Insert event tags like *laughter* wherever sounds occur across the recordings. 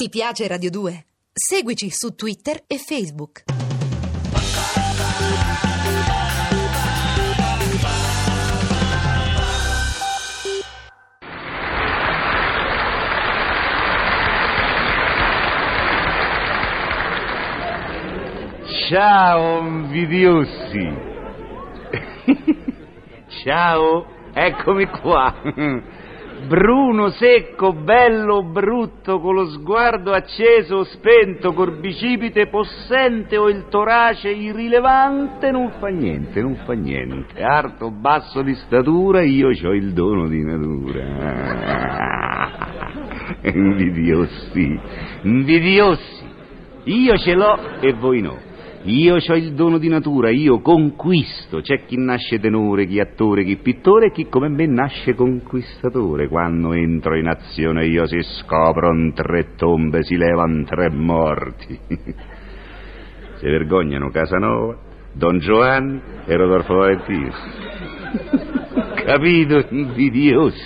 Ti piace Radio 2? Seguici su Twitter e Facebook. Ciao invidiosi. *laughs* Ciao, eccomi qua. Bruno, secco, bello, brutto, con lo sguardo acceso o spento, col bicipite possente o il torace irrilevante, non fa niente, non fa niente. Alto, basso di statura, io ho il dono di natura. *laughs* Invidiosi, invidiosi. Io ce l'ho e voi no. Io ho il dono di natura, io conquisto. C'è chi nasce tenore, chi attore, chi pittore e chi come me nasce conquistatore. Quando entro in azione io si scoprono tre tombe, si levano tre morti. *laughs* si vergognano Casanova, Don Giovanni e Rodolfo Valentino. *laughs* Capito? Invidiosi,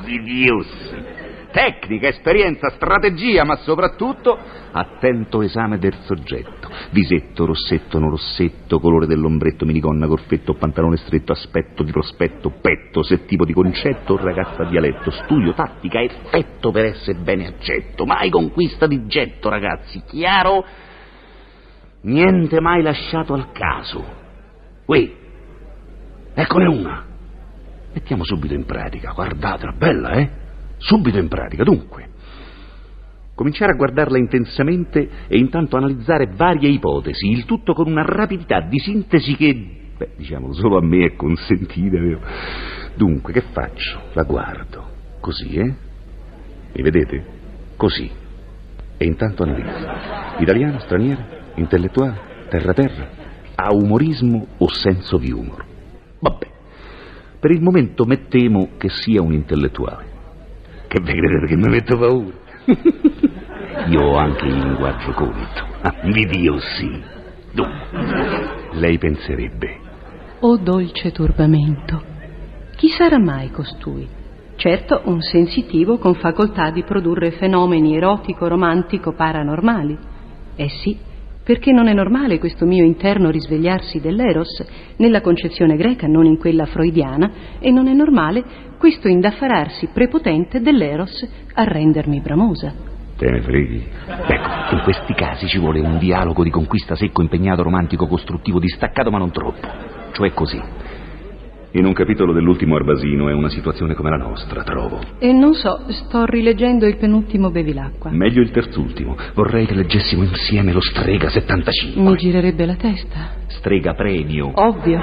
invidiosi. Tecnica, esperienza, strategia, ma soprattutto attento esame del soggetto. Visetto, rossetto, non rossetto, colore dell'ombretto, minigonna, corfetto, pantalone stretto, aspetto di prospetto, petto, se tipo di concetto, ragazza dialetto, studio, tattica, effetto per essere bene aggetto. Mai conquista di getto, ragazzi, chiaro? Niente mai lasciato al caso. Uè, eccone una. Mettiamo subito in pratica, guardatela, bella, eh? Subito in pratica, dunque. Cominciare a guardarla intensamente e intanto analizzare varie ipotesi, il tutto con una rapidità di sintesi che, beh, diciamo, solo a me è consentita, vero? Dunque, che faccio? La guardo. Così, eh? Mi vedete? Così. E intanto analizzo. Italiana, straniera, intellettuale, terra-terra, ha umorismo o senso di humor? Vabbè. Per il momento mettemo che sia un intellettuale. Che vi credete che mi metto paura? *laughs* Io ho anche il linguaggio conto. Dio sì. Dunque, lei penserebbe. O dolce turbamento, chi sarà mai costui? Certo, un sensitivo con facoltà di produrre fenomeni erotico-romantico paranormali. Eh sì, perché non è normale questo mio interno risvegliarsi dell'eros, nella concezione greca, non in quella freudiana, e non è normale questo indaffararsi prepotente dell'eros a rendermi bramosa. Te ne freghi. Ecco, in questi casi ci vuole un dialogo di conquista secco, impegnato, romantico, costruttivo, distaccato, ma non troppo. Cioè così. In un capitolo dell'ultimo Arbasino è una situazione come la nostra, trovo. E non so, sto rileggendo il penultimo Bevilacqua. Meglio il terzultimo. Vorrei che leggessimo insieme lo Strega 75. Mi girerebbe la testa. Strega premio. Ovvio,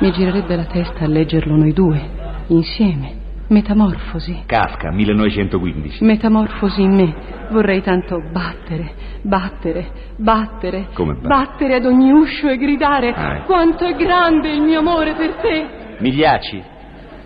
mi girerebbe la testa a leggerlo noi due, insieme. Metamorfosi. Kafka, 1915. Metamorfosi in me. Vorrei tanto battere, battere, battere. Come battere? Battere ad ogni uscio e gridare Ah, ecco. quanto è grande il mio amore per te. Migliaci?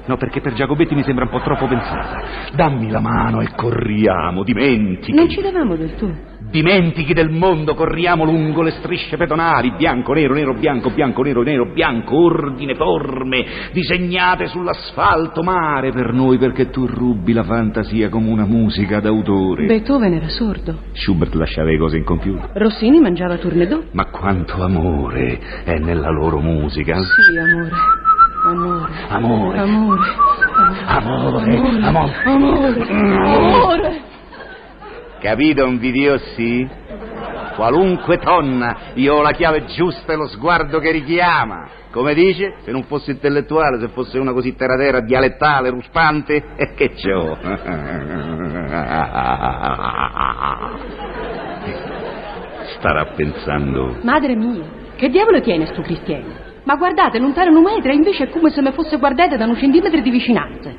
No, perché per Giacobetti mi sembra un po' troppo pensata. Dammi la mano e corriamo, dimentichi. Non ci davamo del tu. Dimentichi del mondo, corriamo lungo le strisce pedonali, bianco, nero, nero, bianco, bianco, nero, nero, bianco, ordine, forme, disegnate sull'asfalto, mare per noi perché tu rubi la fantasia come una musica d'autore. Beethoven era sordo. Schubert lasciava le cose incompiute. Rossini mangiava tournedo. Ma quanto amore è nella loro musica. Sì, amore. Amore. Amore. Amore. Amore, amore. Amore. Amore. Capito, invidiosi? Qualunque donna, io ho la chiave giusta e lo sguardo che richiama. Come dice? Se non fosse intellettuale, se fosse una così terra terra, dialettale, ruspante, e che c'ho? *laughs* Starà pensando. Madre mia, che diavolo tiene sto cristiano? Ma guardate, lontano un metro invece è come se mi fosse guardata da un centimetro di vicinanza.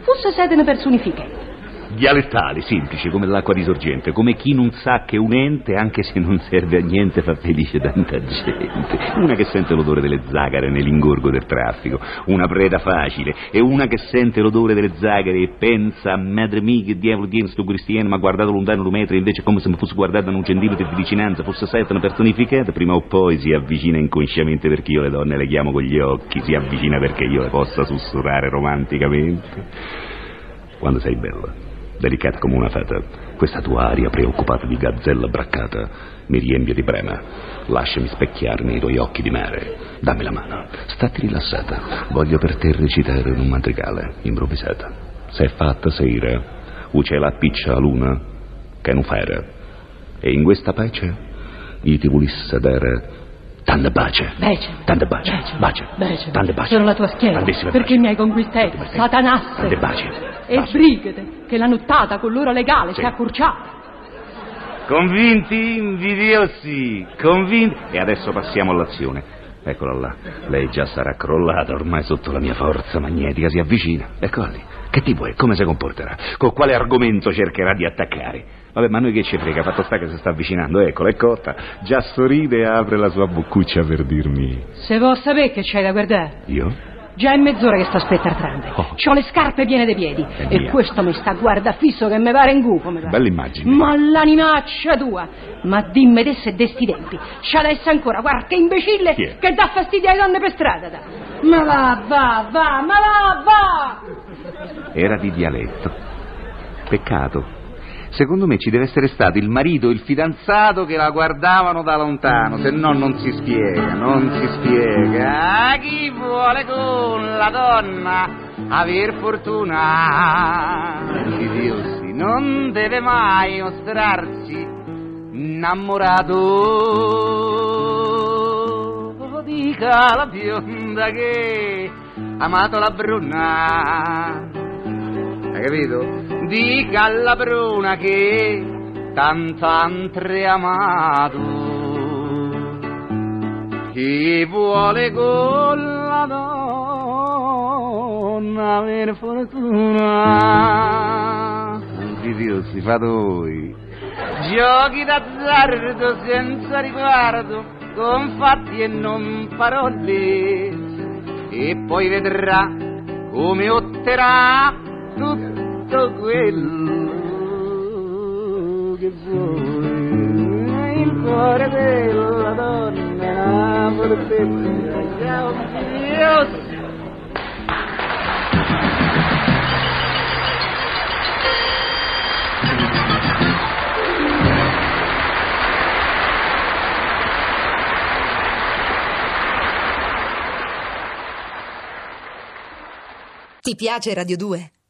Fosse sede ne personificata. Dialettali, semplici, come l'acqua di sorgente, come chi non sa che un ente, anche se non serve a niente, fa felice tanta gente. Una che sente l'odore delle zagare nell'ingorgo del traffico, una preda facile, e una che sente l'odore delle zagare e pensa, madre mia, che diavolo tiene sto cristiano, ma guardato lontano un metro, invece come se mi fosse guardata da un centimetro di vicinanza, fosse Satana personificata, prima o poi si avvicina inconsciamente perché io le donne le chiamo con gli occhi, si avvicina perché io le possa sussurrare romanticamente. Quando sei bella, delicata come una fata, Questa tua aria preoccupata di gazzella braccata mi riempie di prema. Lasciami specchiarmi i tuoi occhi di mare. Dammi la mano. Stati rilassata. Voglio per te recitare un madrigale, improvvisata. Se fatta sera, u c'è la piccia a luna, che non fera. E in questa pace, io ti volesse dare tante bacie. Bece. Tante bacie. Bece. Bece. Tante bacie. Sono la tua schiena. Tantissime Perché bacie. mi hai conquistato, satanasse. Tante bacie. E Bacie. brigate, che la nottata con l'ora legale Sì. si è accorciata. Convinti, invidiosi, convinti. E adesso passiamo all'azione. Eccola là. Lei già sarà crollata ormai sotto la mia forza magnetica. Si avvicina. Eccola lì. Che tipo è? Come si comporterà? Con quale argomento cercherà di attaccare? Vabbè, ma noi che ci frega? Fatto sta che si sta avvicinando. Eccola, è cotta. Già sorride e apre la sua boccuccia per dirmi. Se vuoi sapere che c'hai da guardare, Io? già è mezz'ora che sto aspettando. Oh. C'ho le scarpe piene dei piedi. È e mia. questo mi sta a guarda fisso che mi pare in gufo. mi pare. Bella immagine. Ma l'animaccia tua! Ma dimmi te se desti tempi. C'è adesso ancora qualche imbecille Chi è? che dà fastidio alle donne per strada. da. Ma va, va, va, ma va, va! Era di dialetto. Peccato. Secondo me ci deve essere stato il marito, il fidanzato che la guardavano da lontano, se no non si spiega, non si spiega. Ah, chi vuole con la donna aver fortuna? Di Dio sì, non deve mai mostrarsi innamorato. Dica la bionda che ha amato la bruna. Hai capito? Dica alla bruna che tanto antre amato. Chi vuole con la donna avere fortuna. Di Dio si fa voi. Giochi d'azzardo senza riguardo, con fatti e non parole. E poi vedrà come otterrà tutto quello che vuole. Il cuore della donna fortezza. Ciao, Dio. Ti piace Radio 2?